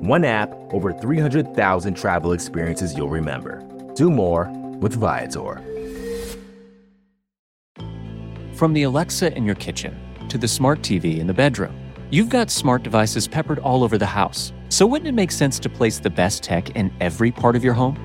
One app, over 300,000 travel experiences you'll remember. Do more with Viator. From the Alexa in your kitchen to the smart TV in the bedroom, you've got smart devices peppered all over the house. So wouldn't it make sense to place the best tech in every part of your home?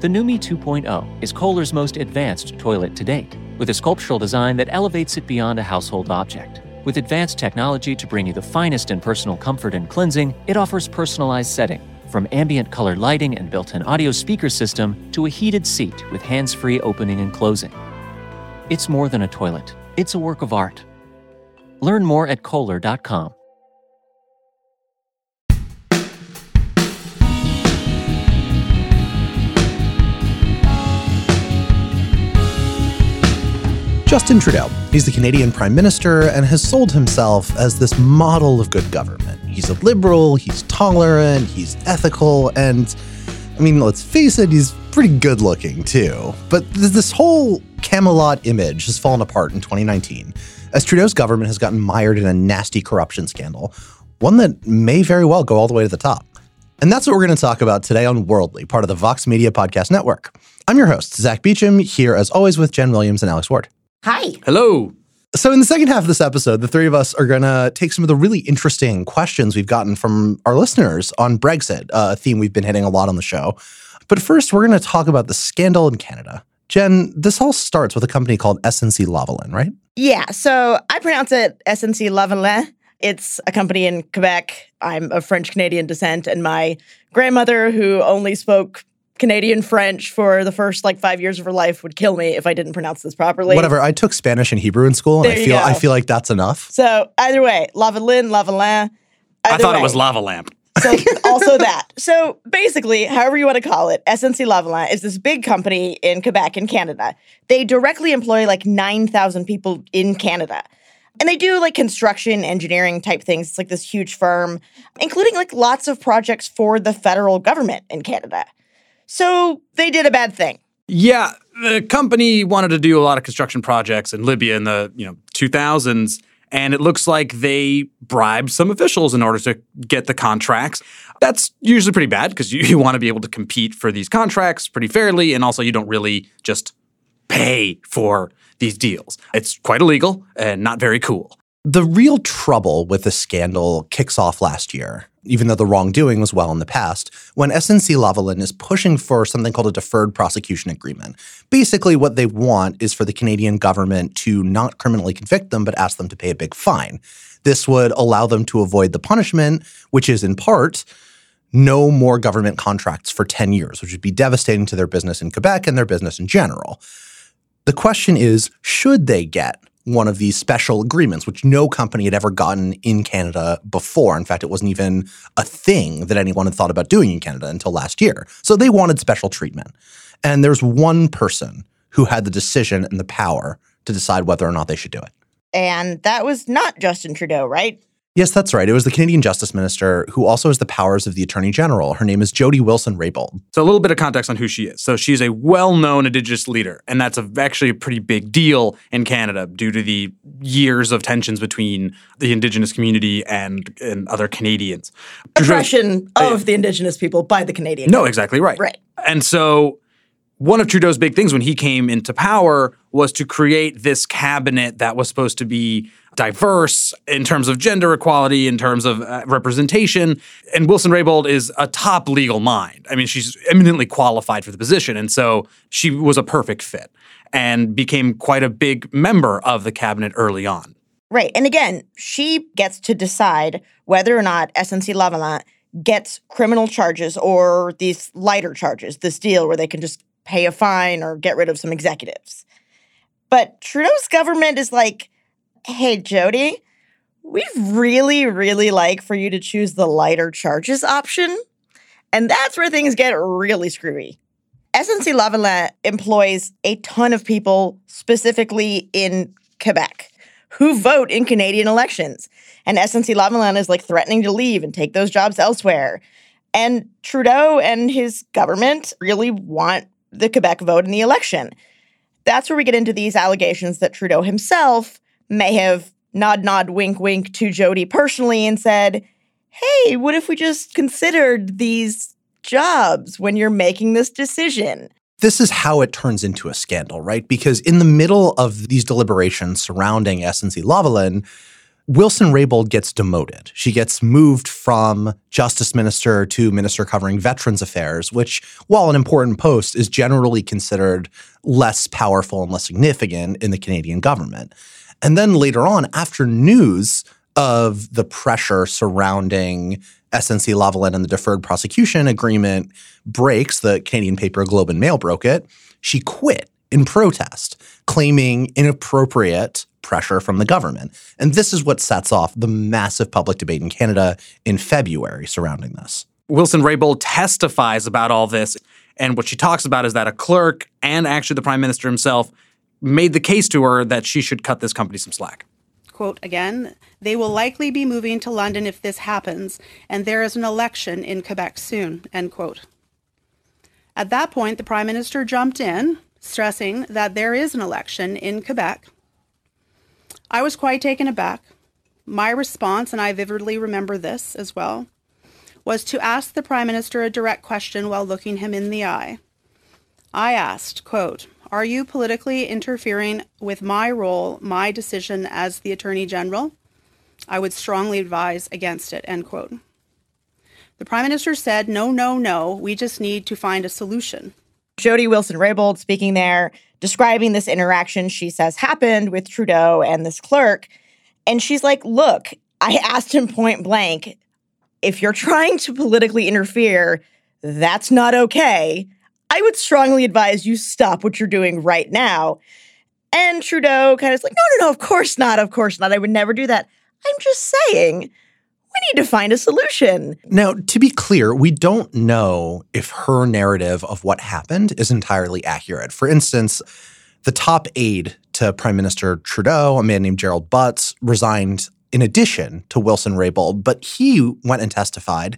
The NUMI 2.0 is Kohler's most advanced toilet to date, with a sculptural design that elevates it beyond a household object. With advanced technology to bring you the finest in personal comfort and cleansing, it offers personalized setting, from ambient color lighting and built in audio speaker system to a heated seat with hands free opening and closing. It's more than a toilet, it's a work of art. Learn more at Kohler.com. Justin Trudeau. He's the Canadian Prime Minister and has sold himself as this model of good government. He's a liberal, he's tolerant, he's ethical, and I mean, let's face it, he's pretty good looking too. But this whole Camelot image has fallen apart in 2019 as Trudeau's government has gotten mired in a nasty corruption scandal, one that may very well go all the way to the top. And that's what we're going to talk about today on Worldly, part of the Vox Media Podcast Network. I'm your host, Zack Beauchamp, here as always with Jen Williams and Alex Ward. Hi. Hello. So, in the second half of this episode, the three of us are going to take some of the really interesting questions we've gotten from our listeners on Brexit, a theme we've been hitting a lot on the show. But first, we're going to talk about the scandal in Canada. Jen, this all starts with a company called SNC Lavalin, right? Yeah, so I pronounce it SNC Lavalin. It's a company in Quebec. I'm of French Canadian descent, and my grandmother, who only spoke Canadian French for the first like five years of her life would kill me if I didn't pronounce this properly. Whatever. I took Spanish and Hebrew in school, and There I feel. I feel like that's enough. So either way, Lavalin, Lavalin. I thought way. it was lava lamp. So also that. So basically, however you want to call it, SNC Lavalin is this big company in Quebec in Canada. They directly employ like 9,000 people in Canada. And they do like construction, engineering type things. It's like this huge firm, including like lots of projects for the federal government in Canada. So they did a bad thing. Yeah, the company wanted to do a lot of construction projects in Libya in the you know 2000s, and it looks like they bribed some officials in order to get the contracts. That's usually pretty bad because you, you want to be able to compete for these contracts pretty fairly, and also you don't really just pay for these deals. It's quite illegal and not very cool. The real trouble with the scandal kicks off last year, even though the wrongdoing was well in the past, when SNC Lavalin is pushing for something called a deferred prosecution agreement. Basically, what they want is for the Canadian government to not criminally convict them, but ask them to pay a big fine. This would allow them to avoid the punishment, which is in part no more government contracts for 10 years, which would be devastating to their business in Quebec and their business in general. The question is should they get one of these special agreements, which no company had ever gotten in Canada before? In fact, it wasn't even a thing that anyone had thought about doing in Canada until last year. So they wanted special treatment. And there's one person who had the decision and the power to decide whether or not they should do it. And that was not Justin Trudeau, right? Yes, that's right. It was the Canadian Justice Minister who also has the powers of the Attorney General. Her name is Jody Wilson Raybould. So a little bit of context on who she is. So she's a well-known Indigenous leader, and that's a, actually a pretty big deal in Canada due to the years of tensions between the Indigenous community and and other Canadians. Oppression of the Indigenous people by the Canadian. No, exactly right. Right. And so one of Trudeau's big things when he came into power was to create this cabinet that was supposed to be diverse in terms of gender equality, in terms of uh, representation. And Wilson Raybould is a top legal mind. I mean, she's eminently qualified for the position. And so she was a perfect fit and became quite a big member of the cabinet early on. Right. And again, she gets to decide whether or not SNC Lavalin gets criminal charges or these lighter charges, this deal where they can just pay a fine or get rid of some executives. But Trudeau's government is like, hey, Jody, we'd really, really like for you to choose the lighter charges option. And that's where things get really screwy. SNC Lavalin employs a ton of people, specifically in Quebec, who vote in Canadian elections. And SNC Lavalin is like threatening to leave and take those jobs elsewhere. And Trudeau and his government really want the Quebec vote in the election. That's where we get into these allegations that Trudeau himself may have nod, nod, wink, wink to Jody personally and said, Hey, what if we just considered these jobs when you're making this decision? This is how it turns into a scandal, right? Because in the middle of these deliberations surrounding SNC Lavalin, Wilson Raybould gets demoted. She gets moved from justice minister to minister covering veterans affairs, which, while an important post, is generally considered less powerful and less significant in the Canadian government. And then later on, after news of the pressure surrounding SNC Lavalin and the deferred prosecution agreement breaks, the Canadian paper Globe and Mail broke it, she quit in protest, claiming inappropriate pressure from the government. And this is what sets off the massive public debate in Canada in February surrounding this. Wilson Raybould testifies about all this. And what she talks about is that a clerk and actually the prime minister himself made the case to her that she should cut this company some slack. Quote again, they will likely be moving to London if this happens, and there is an election in Quebec soon, end quote. At that point, the Prime Minister jumped in, stressing that there is an election in Quebec. I was quite taken aback. My response, and I vividly remember this as well, was to ask the Prime Minister a direct question while looking him in the eye. I asked, quote, are you politically interfering with my role, my decision as the Attorney General? I would strongly advise against it, end quote. The Prime Minister said, no, no, no, we just need to find a solution. Jody Wilson Raybould speaking there, describing this interaction she says happened with Trudeau and this clerk. And she's like, look, I asked him point blank, if you're trying to politically interfere, that's not okay. I would strongly advise you stop what you're doing right now. And Trudeau kind of is like, no, no, no, of course not. Of course not. I would never do that. I'm just saying, we need to find a solution. Now, to be clear, we don't know if her narrative of what happened is entirely accurate. For instance, the top aide to Prime Minister Trudeau, a man named Gerald Butts, resigned in addition to Wilson Raybould, but he went and testified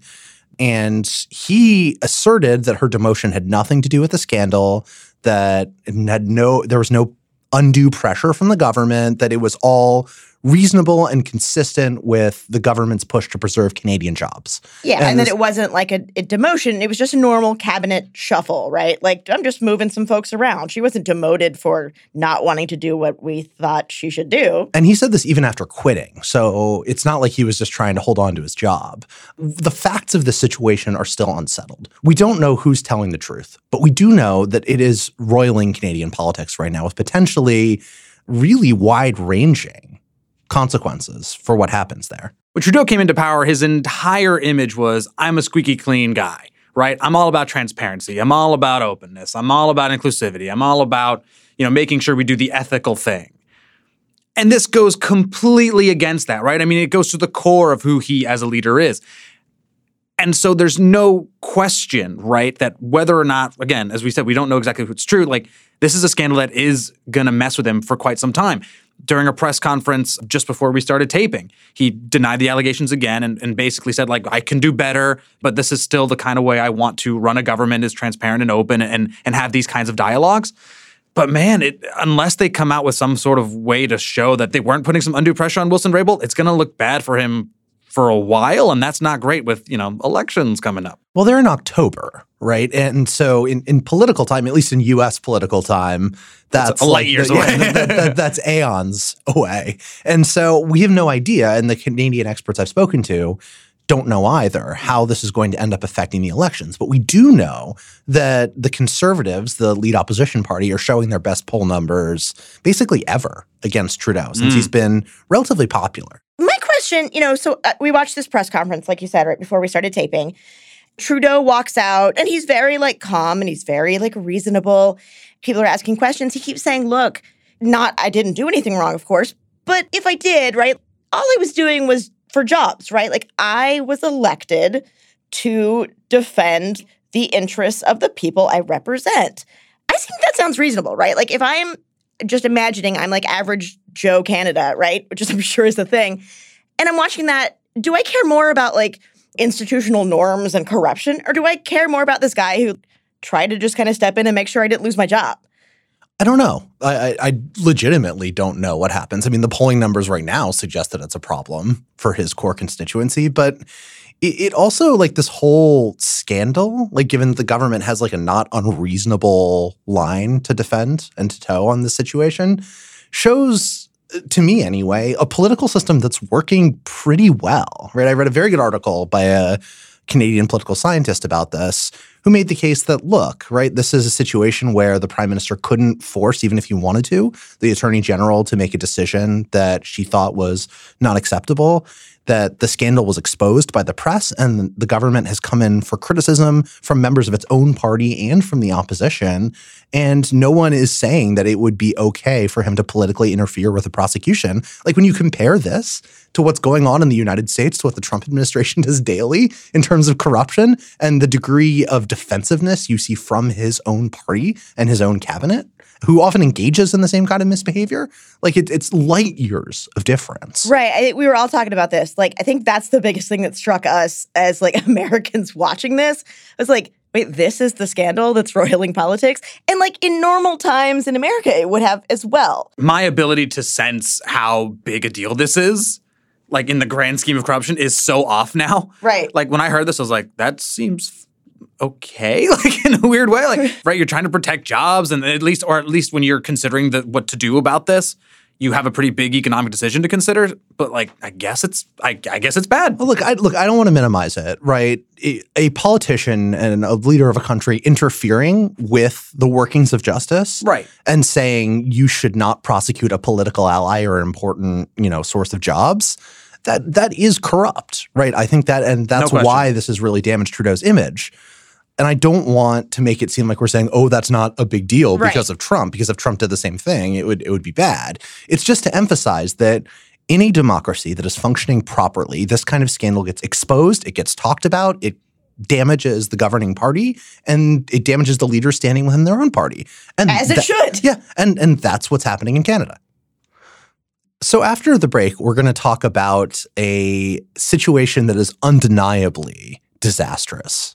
and he asserted that her demotion had nothing to do with the scandal, that had no there was no undue pressure from the government, that it was all reasonable and consistent with the government's push to preserve Canadian jobs. Yeah, and, and then it wasn't like a, a, demotion, it was just a normal cabinet shuffle, right? Like I'm just moving some folks around. She wasn't demoted for not wanting to do what we thought she should do. And he said this even after quitting. So it's not like he was just trying to hold on to his job. The facts of the situation are still unsettled. We don't know who's telling the truth, but we do know that it is roiling Canadian politics right now with potentially really wide ranging consequences for what happens there. When Trudeau came into power, his entire image was I'm a squeaky clean guy, right? I'm all about transparency. I'm all about openness. I'm all about inclusivity. I'm all about, you know, making sure we do the ethical thing. And this goes completely against that, right? I mean, it goes to the core of who he as a leader is. And so there's no question, right, that whether or not, again, as we said, we don't know exactly what's true. Like, this is a scandal that is going to mess with him for quite some time during a press conference just before we started taping. He denied the allegations again and, and, basically said, like, I can do better, but this is still the kind of way I want to run a government is transparent and open and and have these kinds of dialogues. But man, it, unless they come out with some sort of way to show that they weren't putting some undue pressure on Wilson Raybould, it's going to look bad for him for a while, and that's not great with you know elections coming up. Well, they're in October, right? And so in, in political time, at least in U.S. political time, that's, a light like years the, away. Yeah, that, that, that's aeons away. And so we have no idea, and the Canadian experts I've spoken to don't know either how this is going to end up affecting the elections. But we do know that the conservatives, the lead opposition party, are showing their best poll numbers basically ever against Trudeau since mm. he's been relatively popular. My question, you know, so uh, we watched this press conference, like you said, right before we started taping. Trudeau walks out and he's very like calm and he's very like reasonable. People are asking questions. He keeps saying, look, not, I didn't do anything wrong, of course, but if I did, right, all I was doing was for jobs, right? Like I was elected to defend the interests of the people I represent. I think that sounds reasonable, right? Like if I'm just imagining I'm like average Joe Canada, right? Which is I'm sure is the thing. And I'm watching that, do I care more about like institutional norms and corruption or do I care more about this guy who tried to just kind of step in and make sure I didn't lose my job? I don't know. I, I, I, legitimately don't know what happens. I mean, the polling numbers right now suggest that it's a problem for his core constituency, but it, it also like this whole scandal, like given that the government has like a not unreasonable line to defend and to toe on the situation, shows to me anyway a political system that's working pretty well. Right? I read a very good article by a Canadian political scientist about this who made the case that look, right, this is a situation where the prime minister couldn't force, even if he wanted to, the attorney general to make a decision that she thought was not acceptable that the scandal was exposed by the press and the government has come in for criticism from members of its own party and from the opposition. And no one is saying that it would be okay for him to politically interfere with a prosecution. Like when you compare this to what's going on in the United States, to what the Trump administration does daily in terms of corruption and the degree of defensiveness you see from his own party and his own cabinet, who often engages in the same kind of misbehavior. Like it, it's light years of difference. Right. I, we were all talking about this. Like, I think that's the biggest thing that struck us as like Americans watching this. It was like, wait, this is the scandal that's roiling politics. And like in normal times in America, it would have as well. My ability to sense how big a deal this is like in the grand scheme of corruption is so off now. Right. Like when I heard this, I was like, that seems okay like in a weird way like right you're trying to protect jobs and at least or at least when you're considering the, what to do about this you have a pretty big economic decision to consider but like i guess it's i, I guess it's bad. Well, look i look i don't want to minimize it right? A politician and a leader of a country interfering with the workings of justice right. and saying you should not prosecute a political ally or an important you know source of jobs that that is corrupt right? I think that and that's no why this has really damaged trudeau's image and I don't want to make it seem like we're saying, "Oh, that's not a big deal because of Trump." Because if Trump did the same thing, it would it would be bad. It's just to emphasize that any democracy that is functioning properly, this kind of scandal gets exposed, it gets talked about, it damages the governing party, and it damages the leaders standing within their own party. And as it that, should. Yeah, and and that's what's happening in Canada. So after the break, we're going to talk about a situation that is undeniably disastrous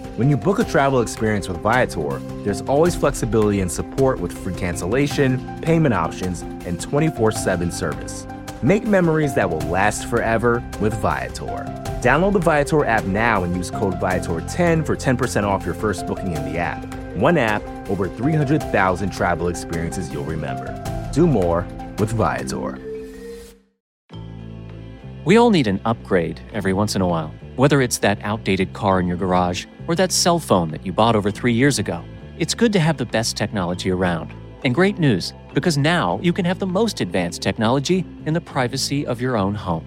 When you book a travel experience with Viator, there's always flexibility and support with free cancellation, payment options, and 24 7 service. Make memories that will last forever with Viator. Download the Viator app now and use code Viator10 for 10% off your first booking in the app. One app, over 300,000 travel experiences you'll remember. Do more with Viator. We all need an upgrade every once in a while, whether it's that outdated car in your garage or that cell phone that you bought over three years ago. It's good to have the best technology around. And great news, because now you can have the most advanced technology in the privacy of your own home.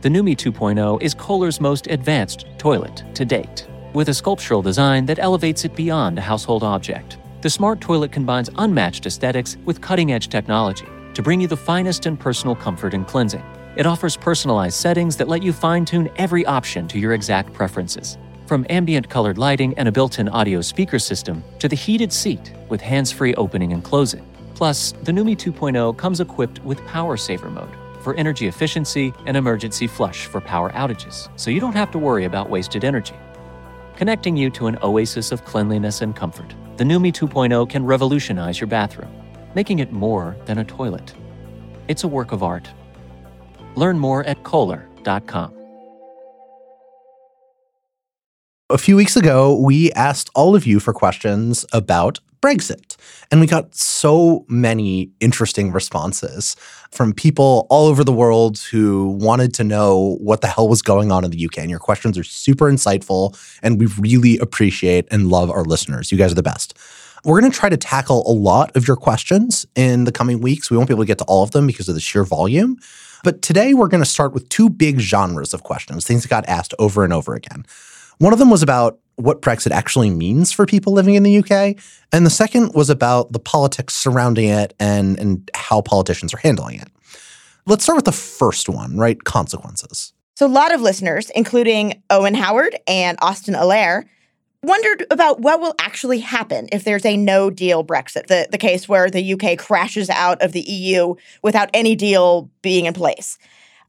The Numi 2.0 is Kohler's most advanced toilet to date, with a sculptural design that elevates it beyond a household object. The smart toilet combines unmatched aesthetics with cutting edge technology to bring you the finest in personal comfort and cleansing. It offers personalized settings that let you fine tune every option to your exact preferences. From ambient colored lighting and a built in audio speaker system to the heated seat with hands free opening and closing. Plus, the Numi 2.0 comes equipped with Power Saver mode for energy efficiency and emergency flush for power outages, so you don't have to worry about wasted energy. Connecting you to an oasis of cleanliness and comfort. The Numi 2.0 can revolutionize your bathroom, making it more than a toilet. It's a work of art. Learn more at Kohler.com. A few weeks ago, we asked all of you for questions about Brexit. And we got so many interesting responses from people all over the world who wanted to know what the hell was going on in the UK. And your questions are super insightful, and we really appreciate and love our listeners. You guys are the best. We're going to try to tackle a lot of your questions in the coming weeks. We won't be able to get to all of them because of the sheer volume. But today, we're going to start with two big genres of questions, things that got asked over and over again. One of them was about what Brexit actually means for people living in the UK. And the second was about the politics surrounding it and, and how politicians are handling it. Let's start with the first one, right? Consequences. So, a lot of listeners, including Owen Howard and Austin Allaire, wondered about what will actually happen if there's a no deal Brexit, the, the case where the UK crashes out of the EU without any deal being in place.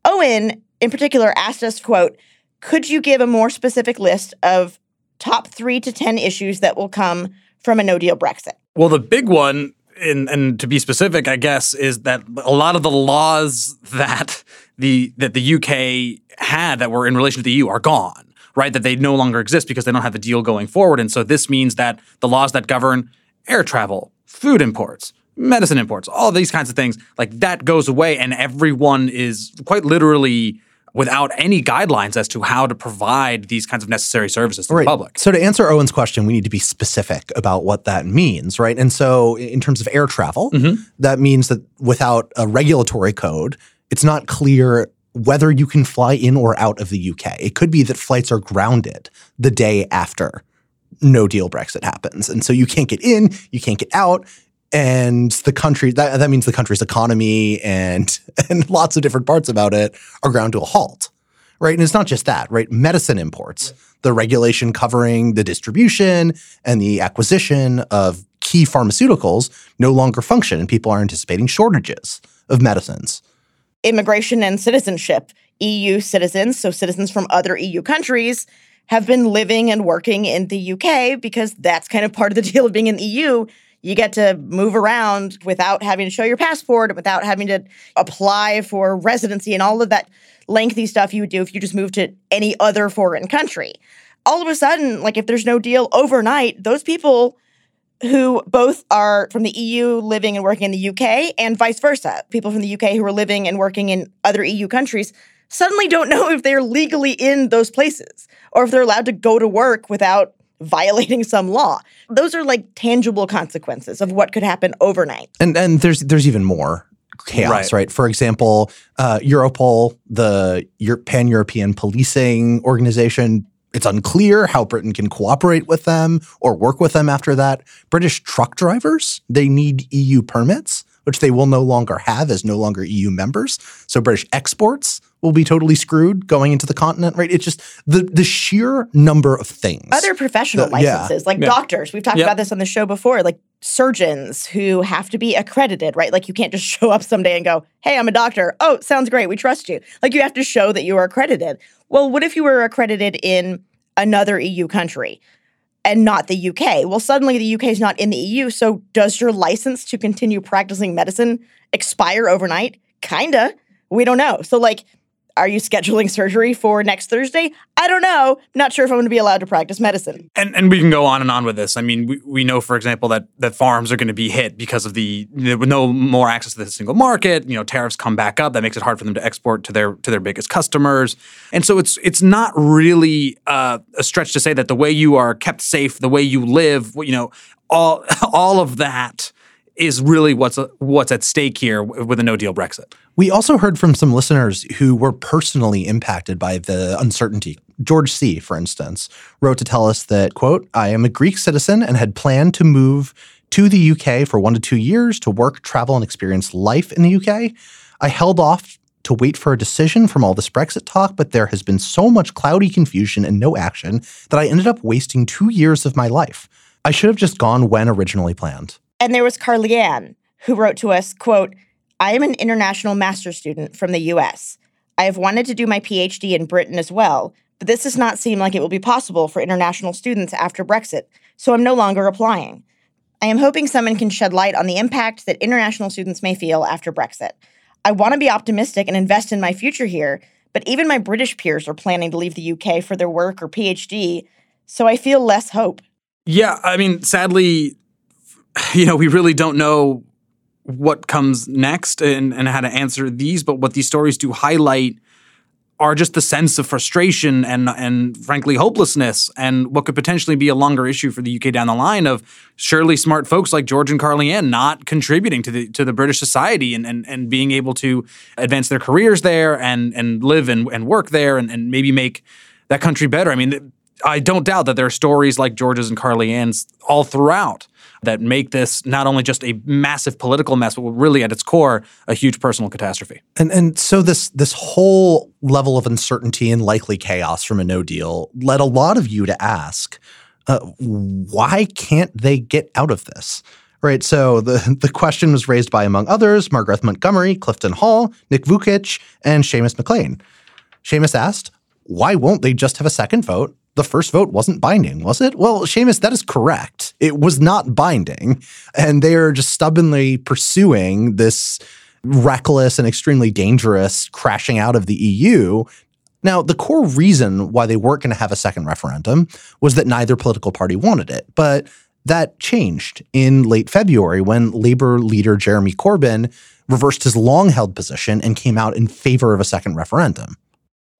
Owen, in particular, asked us, quote, could you give a more specific list of top three to 10 issues that will come from a no deal Brexit? Well, the big one, in, and to be specific, I guess, is that a lot of the laws that the that the UK had that were in relation to the EU are gone, right? That they no longer exist because they don't have a deal going forward. And so this means that the laws that govern air travel, food imports, medicine imports, all these kinds of things, like that goes away, and everyone is quite literally without any guidelines as to how to provide these kinds of necessary services to right. the public. So to answer Owen's question, we need to be specific about what that means, right? And so in terms of air travel, mm-hmm. that means that without a regulatory code, it's not clear whether you can fly in or out of the UK. It could be that flights are grounded the day after no deal Brexit happens. And so you can't get in, you can't get out and the country that, that means the country's economy and and lots of different parts about it are ground to a halt right? And it's not just that right? Medicine imports the regulation covering the distribution and the acquisition of key pharmaceuticals no longer function and people are anticipating shortages of medicines. Immigration and citizenship. Eu citizens so citizens from other eu countries have been living and working in the uk because that's kind of part of the deal of being in the eu you get to move around without having to show your passport without having to apply for residency and all of that lengthy stuff you would do if you just moved to any other foreign country. All of a sudden, like if there's no deal overnight, those people who both are from the EU living and working in the UK and vice versa, people from the UK who are living and working in other EU countries suddenly don't know if they're legally in those places or if they're allowed to go to work without violating some law. Those are like tangible consequences of what could happen overnight. And and there's there's even more chaos, right? right? For example, uh, Europol, the pan European policing organization. It's unclear how Britain can cooperate with them or work with them after that. British truck drivers, they need EU permits, which they will no longer have as no longer EU members. So British exports will be totally screwed going into the continent, right? It's just the the sheer number of things. Other professional licenses, yeah. like yeah. doctors. We've talked yep. about this on the show before, like surgeons who have to be accredited, right? Like you can't just show up someday and go, "Hey, I'm a doctor." Oh, sounds great. We trust you. Like you have to show that you are accredited. Well, what if you were accredited in another EU country? And not the UK. Well, suddenly the UK is not in the EU. So does your license to continue practicing medicine expire overnight? Kinda. We don't know. So, like, are you scheduling surgery for next Thursday? I don't know. Not sure if I'm going to be allowed to practice medicine. And and we can go on and on with this. I mean, we, we know, for example, that that farms are going to be hit because of the no more access to the single market. You know, tariffs come back up. That makes it hard for them to export to their to their biggest customers. And so it's it's not really uh, a stretch to say that the way you are kept safe, the way you live, you know, all all of that is really what's what's at stake here with a no deal Brexit. We also heard from some listeners who were personally impacted by the uncertainty. George C., for instance, wrote to tell us that, quote, I am a Greek citizen and had planned to move to the UK for one to two years to work, travel, and experience life in the UK. I held off to wait for a decision from all this Brexit talk, but there has been so much cloudy confusion and no action that I ended up wasting two years of my life. I should have just gone when originally planned. And there was Carly who wrote to us, quote, I am an international master's student from the US. I have wanted to do my PhD in Britain as well, but this does not seem like it will be possible for international students after Brexit, so I'm no longer applying. I am hoping someone can shed light on the impact that international students may feel after Brexit. I want to be optimistic and invest in my future here, but even my British peers are planning to leave the UK for their work or PhD, so I feel less hope. Yeah, I mean, sadly, you know, we really don't know what comes next and, and how to answer these, but what these stories do highlight are just the sense of frustration and and frankly hopelessness and what could potentially be a longer issue for the UK down the line of surely smart folks like George and Carly Ann not contributing to the to the British society and and, and being able to advance their careers there and and live and, and work there and, and maybe make that country better. I mean, I don't doubt that there are stories like George's and Carly Ann's all throughout that make this not only just a massive political mess, but really at its core a huge personal catastrophe. And and so this this whole level of uncertainty and likely chaos from a no deal led a lot of you to ask, uh, why can't they get out of this? Right. So the, the question was raised by, among others, Margaret Montgomery, Clifton Hall, Nick Vukich, and Seamus McLean. Seamus asked, why won't they just have a second vote the first vote wasn't binding, was it? Well, Seamus, that is correct. It was not binding. And they are just stubbornly pursuing this reckless and extremely dangerous crashing out of the EU. Now, the core reason why they weren't going to have a second referendum was that neither political party wanted it. But that changed in late February when Labour leader Jeremy Corbyn reversed his long held position and came out in favor of a second referendum.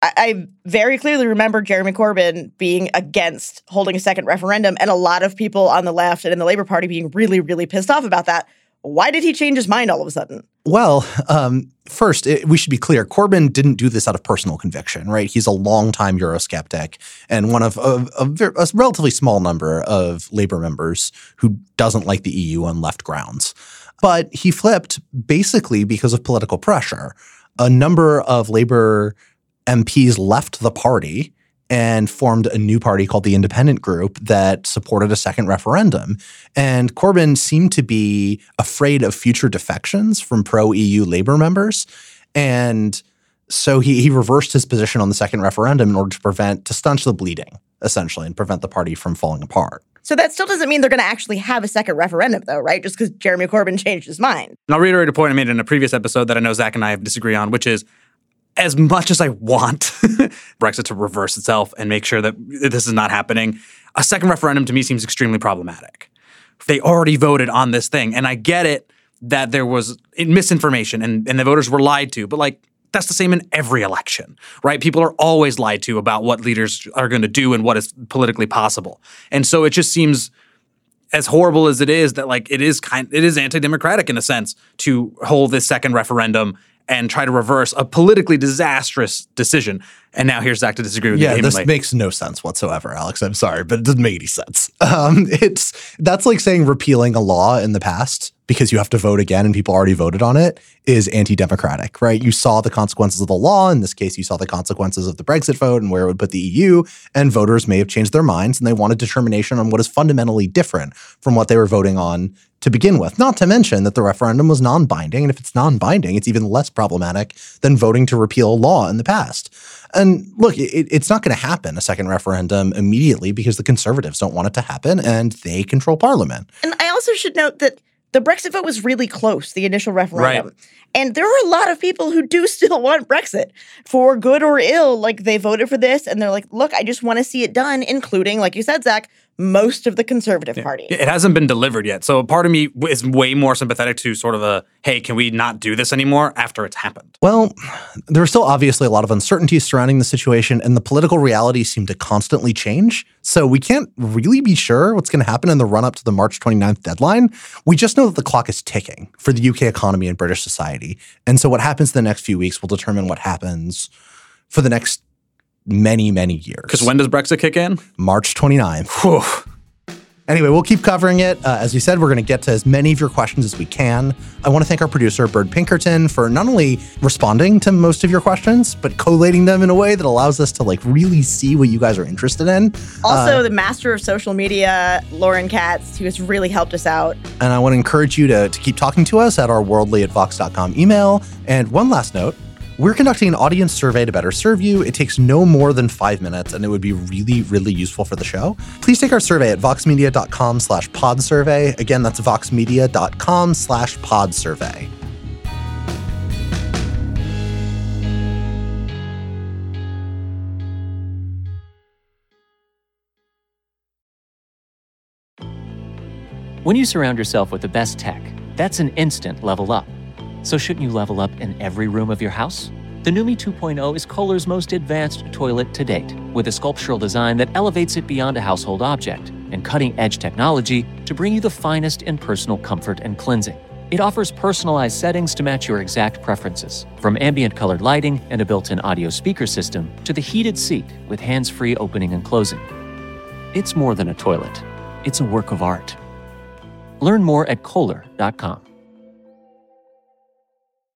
I, very clearly remember Jeremy Corbyn being against holding a second referendum, and a lot of people on the left and in the Labour Party being really, really pissed off about that. Why did he change his mind all of a sudden? Well, um, first, it, we should be clear. Corbyn didn't do this out of personal conviction, right? He's a longtime Eurosceptic and one of a, a, a relatively small number of Labour members who doesn't like the EU on left grounds. But he flipped basically because of political pressure. A number of Labour MPs left the party and formed a new party called the Independent Group that supported a second referendum. And Corbyn seemed to be afraid of future defections from pro EU Labour members. And so he, he reversed his position on the second referendum in order to prevent, to stanch the bleeding, essentially, and prevent the party from falling apart. So that still doesn't mean they're going to actually have a second referendum, though, right? Just because Jeremy Corbyn changed his mind. And I'll reiterate a point I made in a previous episode that I know Zack and I have disagree on, which is as much as I want Brexit to reverse itself and make sure that this is not happening, a second referendum to me seems extremely problematic. They already voted on this thing, and I get it that there was misinformation and, and the voters were lied to, but like that's the same in every election, right? People are always lied to about what leaders are going to do and what is politically possible. And so it just seems as horrible as it is that like it is kind it is anti-democratic in a sense to hold this second referendum and try to reverse a politically disastrous decision. And now here's Zack to disagree with yeah, you. Yeah, this makes no sense whatsoever, Alex. I'm sorry, but it doesn't make any sense. Um, it's that's like saying repealing a law in the past because you have to vote again and people already voted on it is anti-democratic, right? You saw the consequences of the law. In this case, you saw the consequences of the Brexit vote and where it would put the EU. And voters may have changed their minds and they want a determination on what is fundamentally different from what they were voting on to begin with. Not to mention that the referendum was non-binding, and if it's non-binding, it's even less problematic than voting to repeal a law in the past. And look, it, it's not going to happen a second referendum immediately because the conservatives don't want it to happen, and they control parliament. And I also should note that the Brexit vote was really close, the initial referendum. Right. And there are a lot of people who do still want Brexit for good or ill. Like they voted for this and they're like, look, I just want to see it done, including, like you said, Zack, most of the conservative yeah. party. It hasn't been delivered yet. So part of me is way more sympathetic to sort of a, hey, can we not do this anymore after it's happened? Well, there are still obviously a lot of uncertainties surrounding the situation, and the political realities seem to constantly change. So we can't really be sure what's going to happen in the run up to the March 29th deadline. We just know that the clock is ticking for the UK economy and British society. And so what happens in the next few weeks will determine what happens for the next many, many years. Because when does Brexit kick in? March 29th. Whew. Anyway, we'll keep covering it. Uh, as we said, we're going to get to as many of your questions as we can. I want to thank our producer, Bird Pinkerton, for not only responding to most of your questions, but collating them in a way that allows us to like really see what you guys are interested in. Also, uh, the master of social media, Lauren Katz, who has really helped us out. And I want to encourage you to, to keep talking to us at our worldly at vox.com email. And one last note We're conducting an audience survey to better serve you. It takes no more than five minutes, and it would be really, really useful for the show. Please take our survey at voxmedia.com slash pod survey. Again, that's voxmedia.com slash pod survey. When you surround yourself with the best tech, that's an instant level up. So shouldn't you level up in every room of your house? The Numi 2.0 is Kohler's most advanced toilet to date, with a sculptural design that elevates it beyond a household object and cutting edge technology to bring you the finest in personal comfort and cleansing. It offers personalized settings to match your exact preferences, from ambient colored lighting and a built in audio speaker system to the heated seat with hands free opening and closing. It's more than a toilet, it's a work of art. Learn more at Kohler.com.